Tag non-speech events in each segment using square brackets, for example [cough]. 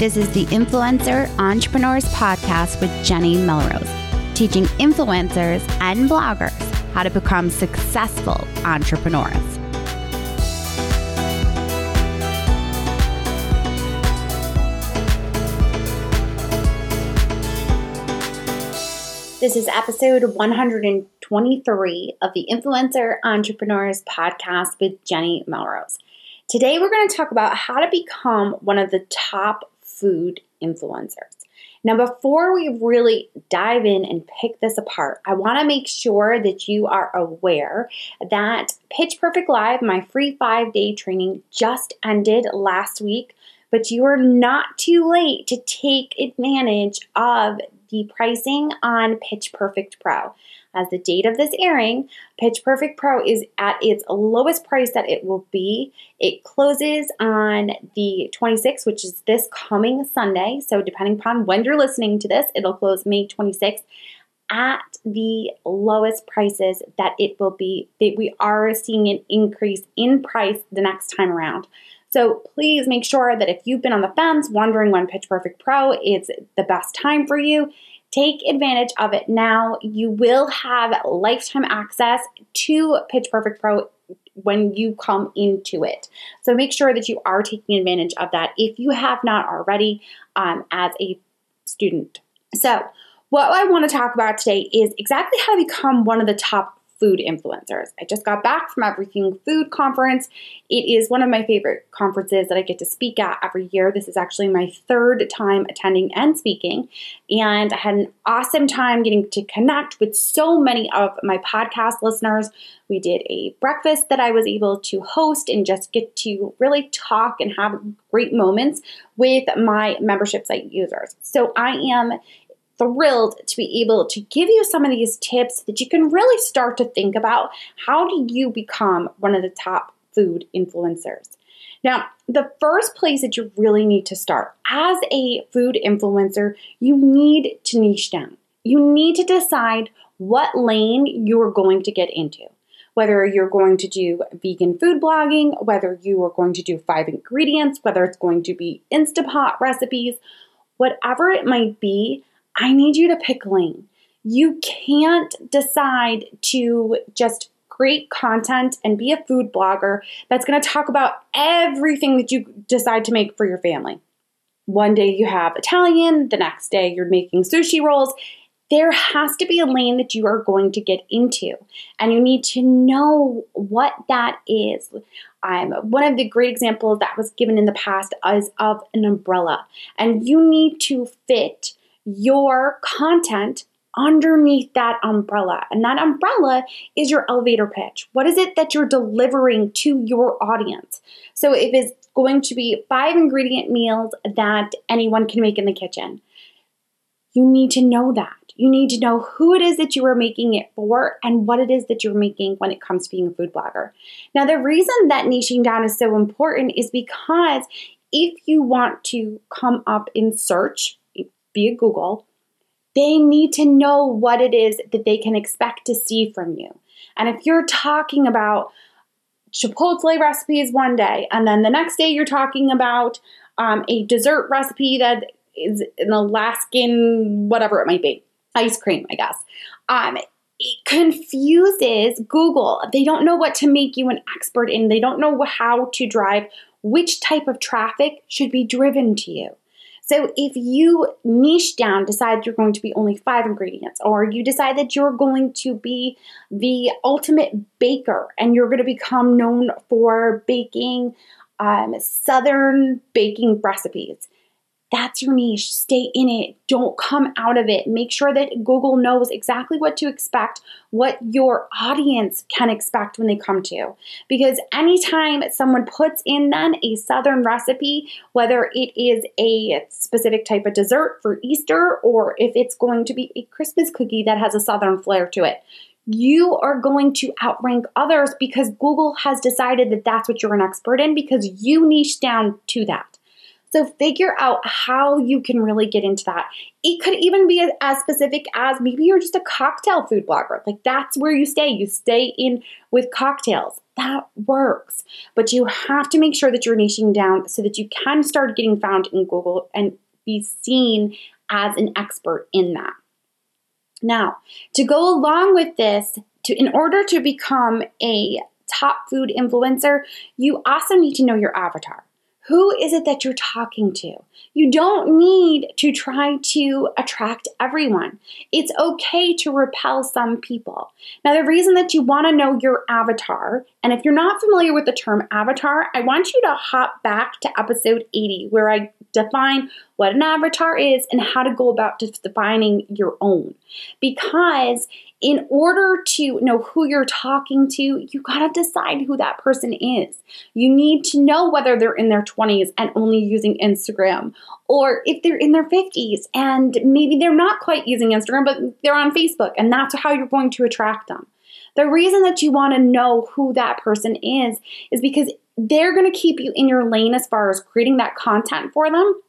This is the Influencer Entrepreneurs Podcast with Jenny Melrose, teaching influencers and bloggers how to become successful entrepreneurs. This is episode 123 of the Influencer Entrepreneurs Podcast with Jenny Melrose. Today, we're going to talk about how to become one of the top food influencers. Now, before we really dive in and pick this apart, I want to make sure that you are aware that Pitch Perfect Live, my free five day training, just ended last week, but you are not too late to take advantage of the pricing on Pitch Perfect Pro as the date of this airing, Pitch Perfect Pro is at its lowest price that it will be. It closes on the 26th, which is this coming Sunday. So, depending upon when you're listening to this, it'll close May 26th at the lowest prices that it will be. We are seeing an increase in price the next time around. So please make sure that if you've been on the fence wondering when Pitch Perfect Pro is the best time for you, Take advantage of it now. You will have lifetime access to Pitch Perfect Pro when you come into it. So make sure that you are taking advantage of that if you have not already um, as a student. So, what I want to talk about today is exactly how to become one of the top food influencers. I just got back from Everything Food Conference. It is one of my favorite conferences that I get to speak at every year. This is actually my third time attending and speaking, and I had an awesome time getting to connect with so many of my podcast listeners. We did a breakfast that I was able to host and just get to really talk and have great moments with my membership site users. So I am thrilled to be able to give you some of these tips that you can really start to think about how do you become one of the top food influencers. Now, the first place that you really need to start as a food influencer, you need to niche down. You need to decide what lane you're going to get into. Whether you're going to do vegan food blogging, whether you are going to do five ingredients, whether it's going to be Instapot recipes, whatever it might be, I need you to pick a lane. You can't decide to just create content and be a food blogger that's going to talk about everything that you decide to make for your family. One day you have Italian, the next day you're making sushi rolls. There has to be a lane that you are going to get into, and you need to know what that is. Um, one of the great examples that was given in the past is of an umbrella, and you need to fit your content underneath that umbrella. And that umbrella is your elevator pitch. What is it that you're delivering to your audience? So if it's going to be five ingredient meals that anyone can make in the kitchen, you need to know that. You need to know who it is that you are making it for and what it is that you're making when it comes to being a food blogger. Now, the reason that niching down is so important is because if you want to come up in search via Google, they need to know what it is that they can expect to see from you. And if you're talking about Chipotle recipes one day, and then the next day you're talking about um, a dessert recipe that is an Alaskan, whatever it might be, ice cream, I guess. Um, it confuses Google. They don't know what to make you an expert in. They don't know how to drive which type of traffic should be driven to you. So if you niche down, decide you're going to be only five ingredients, or you decide that you're going to be the ultimate baker and you're going to become known for baking um, southern baking recipes, that's your niche. Stay in it. Don't come out of it. Make sure that Google knows exactly what to expect, what your audience can expect when they come to you. Because anytime someone puts in then a southern recipe, whether it is a specific type of dessert for Easter or if it's going to be a Christmas cookie that has a southern flair to it, you are going to outrank others because Google has decided that that's what you're an expert in because you niche down to that. So figure out how you can really get into that. It could even be as specific as maybe you're just a cocktail food blogger. Like that's where you stay. You stay in with cocktails. That works. But you have to make sure that you're niching down so that you can start getting found in Google and be seen as an expert in that. Now, to go along with this, to in order to become a top food influencer, you also need to know your avatar. Who is it that you're talking to? You don't need to try to attract everyone. It's okay to repel some people. Now, the reason that you want to know your avatar, and if you're not familiar with the term avatar, I want you to hop back to episode 80, where I define what an avatar is and how to go about defining your own. Because in order to know who you're talking to, you got to decide who that person is. You need to know whether they're in their 20s and only using Instagram, or if they're in their 50s and maybe they're not quite using Instagram, but they're on Facebook, and that's how you're going to attract them. The reason that you want to know who that person is is because they're going to keep you in your lane as far as creating that content for them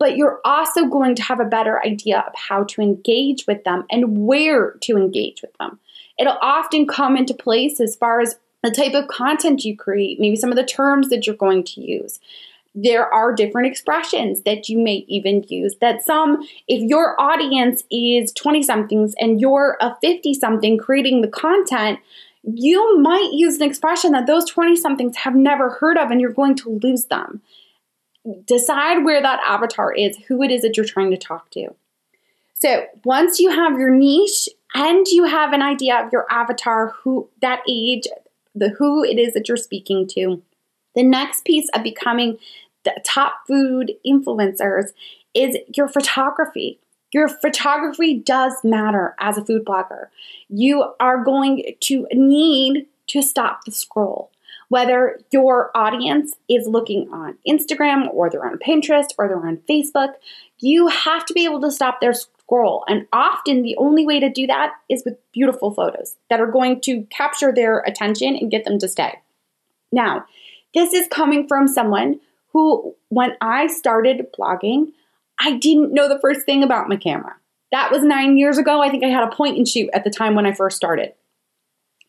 but you're also going to have a better idea of how to engage with them and where to engage with them. It'll often come into place as far as the type of content you create, maybe some of the terms that you're going to use. There are different expressions that you may even use. That some, if your audience is 20 somethings and you're a 50 something creating the content, you might use an expression that those 20 somethings have never heard of and you're going to lose them decide where that avatar is, who it is that you're trying to talk to. So once you have your niche and you have an idea of your avatar, who that age, the who it is that you're speaking to, the next piece of becoming the top food influencers is your photography. Your photography does matter as a food blogger. You are going to need to stop the scroll whether your audience is looking on Instagram or they're on Pinterest or they're on Facebook, you have to be able to stop their scroll. And often the only way to do that is with beautiful photos that are going to capture their attention and get them to stay. Now, this is coming from someone who, when I started blogging, I didn't know the first thing about my camera. That was nine years ago. I think I had a point and shoot at the time when I first started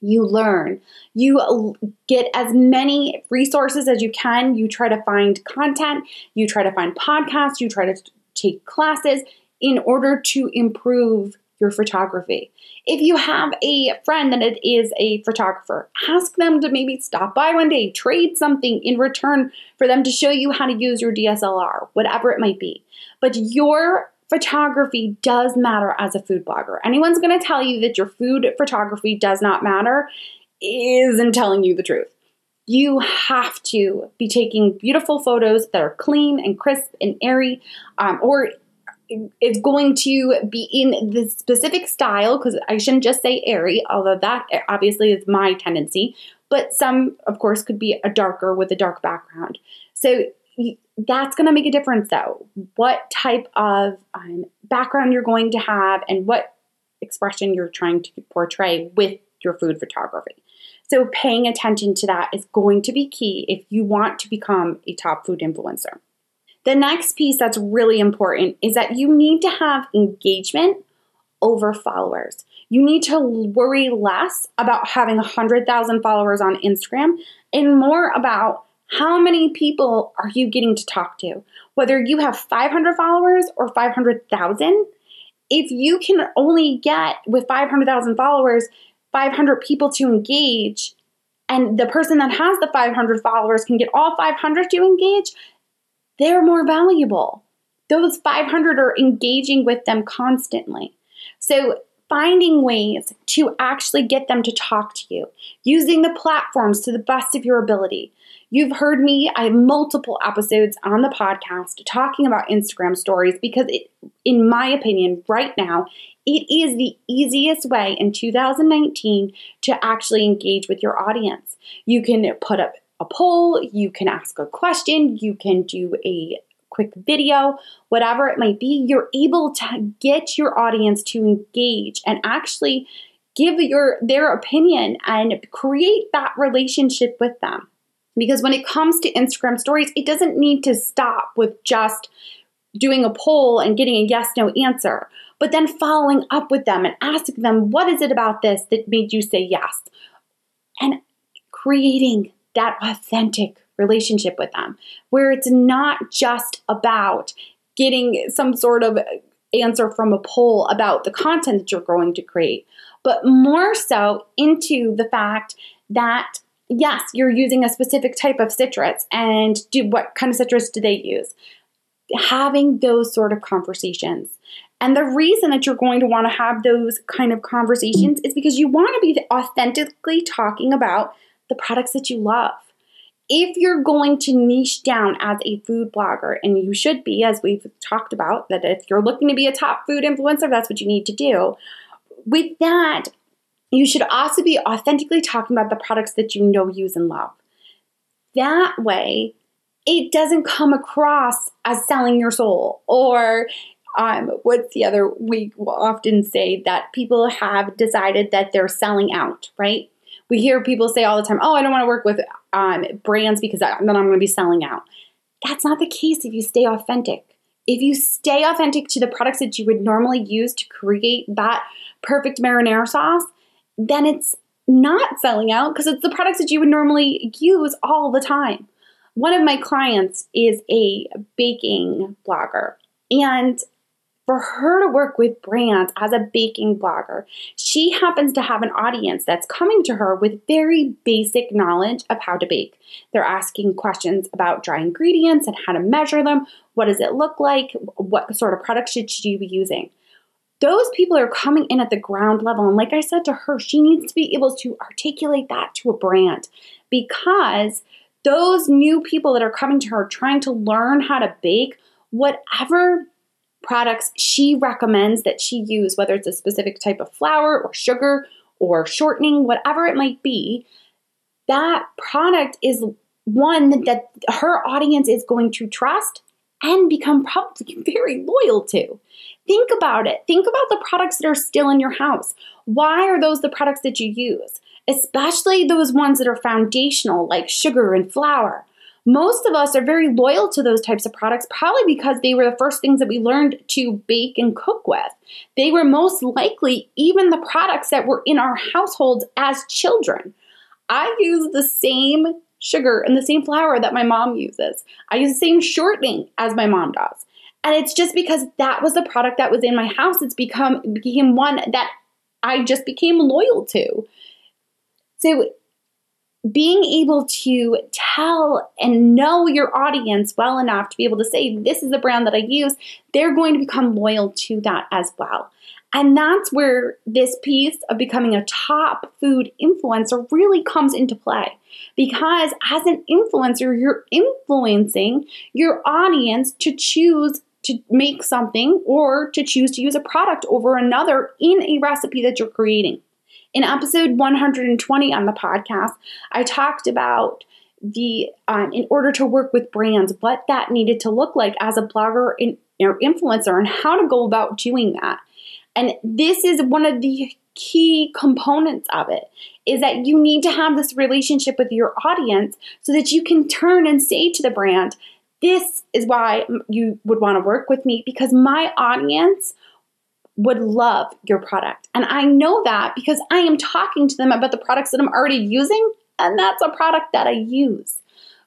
you learn. You uh, get as many resources as you can. You try to find content, you try to find podcasts, you try to take classes in order to improve your photography. If you have a friend that is a photographer, ask them to maybe stop by one day, trade something in return for them to show you how to use your DSLR, whatever it might be. But your photography does matter as a food blogger. Anyone's going to tell you that your food photography does not matter isn't telling you the truth. You have to be taking beautiful photos that are clean and crisp and airy, um, or it's going to be in the specific style because I shouldn't just say airy, although that obviously is my tendency. But some, of course, could be a darker with a dark background. So that's going to make a difference though. What type of um, background you're going to have and what expression you're trying to portray with your food photography. So, paying attention to that is going to be key if you want to become a top food influencer. The next piece that's really important is that you need to have engagement over followers. You need to worry less about having 100,000 followers on Instagram and more about how many people are you getting to talk to? Whether you have 500 followers or 500,000, if you can only get with 500,000 followers 500 people to engage, and the person that has the 500 followers can get all 500 to engage, they're more valuable. Those 500 are engaging with them constantly. So, finding ways to actually get them to talk to you, using the platforms to the best of your ability. You've heard me, I have multiple episodes on the podcast talking about Instagram stories because, it, in my opinion, right now, it is the easiest way in 2019 to actually engage with your audience. You can put up a poll, you can ask a question, you can do a quick video, whatever it might be, you're able to get your audience to engage and actually give your their opinion and create that relationship with them. Because when it comes to Instagram stories, it doesn't need to stop with just doing a poll and getting a yes no answer, but then following up with them and asking them, what is it about this that made you say yes? And creating that authentic relationship with them where it's not just about getting some sort of answer from a poll about the content that you're going to create, but more so into the fact that yes, you're using a specific type of citrus and do what kind of citrus do they use? Having those sort of conversations. And the reason that you're going to want to have those kind of conversations is because you want to be authentically talking about the products that you love. If you're going to niche down as a food blogger, and you should be, as we've talked about, that if you're looking to be a top food influencer, that's what you need to do. With that, you should also be authentically talking about the products that you know, use, and love. That way, it doesn't come across as selling your soul or um, what's the other we often say that people have decided that they're selling out right? We hear people say all the time oh i don't want to work with um, brands because I, then i'm going to be selling out. That's not the case if you stay authentic. If you stay authentic to the products that you would normally use to create that perfect marinara sauce then it's not selling out because it's the products that you would normally use all the time. One of my clients is a baking blogger, and for her to work with brands as a baking blogger, she happens to have an audience that's coming to her with very basic knowledge of how to bake. They're asking questions about dry ingredients and how to measure them. What does it look like? What sort of products should she be using? Those people are coming in at the ground level. And like I said to her, she needs to be able to articulate that to a brand because those new people that are coming to her trying to learn how to bake, whatever products she recommends that she use, whether it's a specific type of flour or sugar or shortening, whatever it might be, that product is one that her audience is going to trust and become probably [laughs] very loyal to. Think about it. Think about the products that are still in your house. Why are those the products that you use? Especially those ones that are foundational, like sugar and flour. Most of us are very loyal to those types of products, probably because they were the first things that we learned to bake and cook with. They were most likely even the products that were in our households as children. I use the same sugar and the same flour that my mom uses. I use the same shortening as my mom does. And it's just because that was the product that was in my house. It's become became one that I just became loyal to. So being able to tell and know your audience well enough to be able to say, this is the brand that I use, they're going to become loyal to that as well. And that's where this piece of becoming a top food influencer really comes into play. Because as an influencer, you're influencing your audience to choose to make something or to choose to use a product over another in a recipe that you're creating. In episode 120 on the podcast, I talked about the um, in order to work with brands, what that needed to look like as a blogger in, or influencer, and how to go about doing that. And this is one of the key components of it is that you need to have this relationship with your audience so that you can turn and say to the brand, this is why you would want to work with me because my audience would love your product. And I know that because I am talking to them about the products that I'm already using, and that's a product that I use.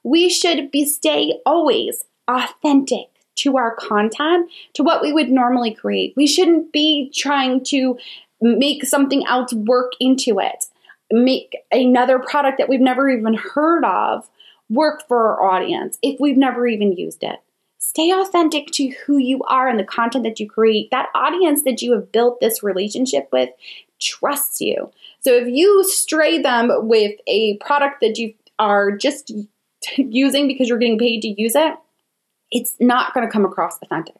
We should be stay always authentic to our content, to what we would normally create. We shouldn't be trying to make something else work into it, make another product that we've never even heard of work for our audience if we've never even used it. Stay authentic to who you are and the content that you create. That audience that you have built this relationship with trusts you. So if you stray them with a product that you are just [laughs] using because you're getting paid to use it, it's not going to come across authentic.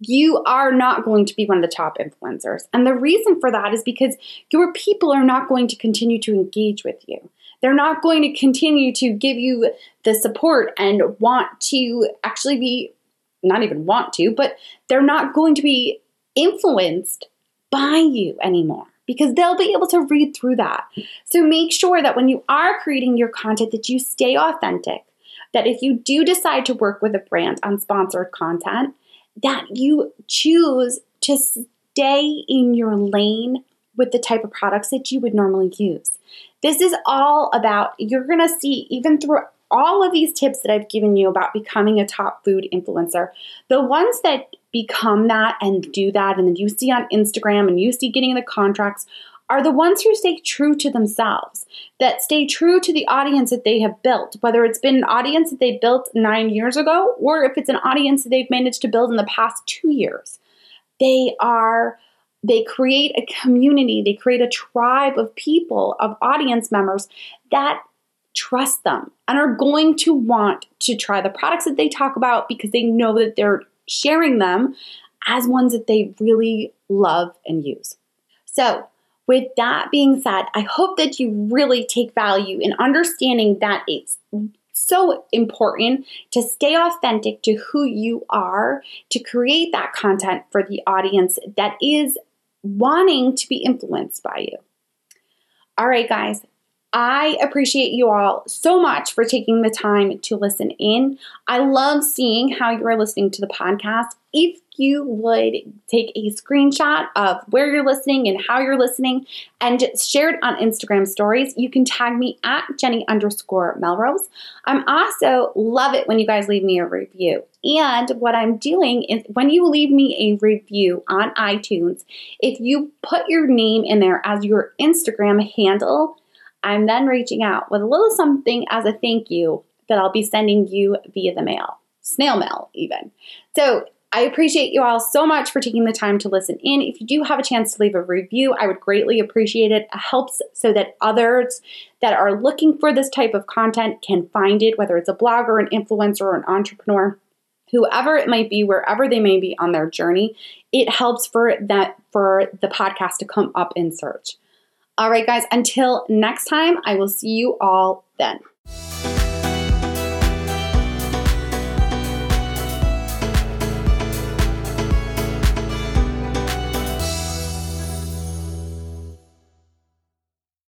You are not going to be one of the top influencers. And the reason for that is because your people are not going to continue to engage with you. They're not going to continue to give you the support and want to actually be, not even want to, but they're not going to be influenced by you anymore. because they'll be able to read through that. So make sure that when you are creating your content that you stay authentic. That if you do decide to work with a brand on sponsored content, that you choose to stay in your lane with the type of products that you would normally use. This is all about, you're gonna see, even through all of these tips that I've given you about becoming a top food influencer, the ones that become that and do that, and then you see on Instagram and you see getting the contracts are the ones who stay true to themselves, that stay true to the audience that they have built, whether it's been an audience that they built nine years ago or if it's an audience that they've managed to build in the past two years. They are they create a community, they create a tribe of people, of audience members that trust them and are going to want to try the products that they talk about because they know that they're sharing them as ones that they really love and use. So, with that being said, I hope that you really take value in understanding that it's so important to stay authentic to who you are, to create that content for the audience that is wanting to be influenced by you. All right, guys, I appreciate you all so much for taking the time to listen in. I love seeing how you are listening to the podcast. If you would take a screenshot of where you're listening and how you're listening and share it on Instagram stories, you can tag me at Jenny underscore Melrose. I'm also love it when you guys leave me a review. And what I'm doing is when you leave me a review on iTunes, if you put your name in there as your Instagram handle, I'm then reaching out with a little something as a thank you that I'll be sending you via the mail, snail mail, even. So I appreciate you all so much for taking the time to listen in. If you do have a chance to leave a review, I would greatly appreciate it. It helps so that others that are looking for this type of content can find it, whether it's a blogger, an influencer, or an entrepreneur whoever it might be wherever they may be on their journey it helps for that for the podcast to come up in search all right, guys, until next time, I will see you all then.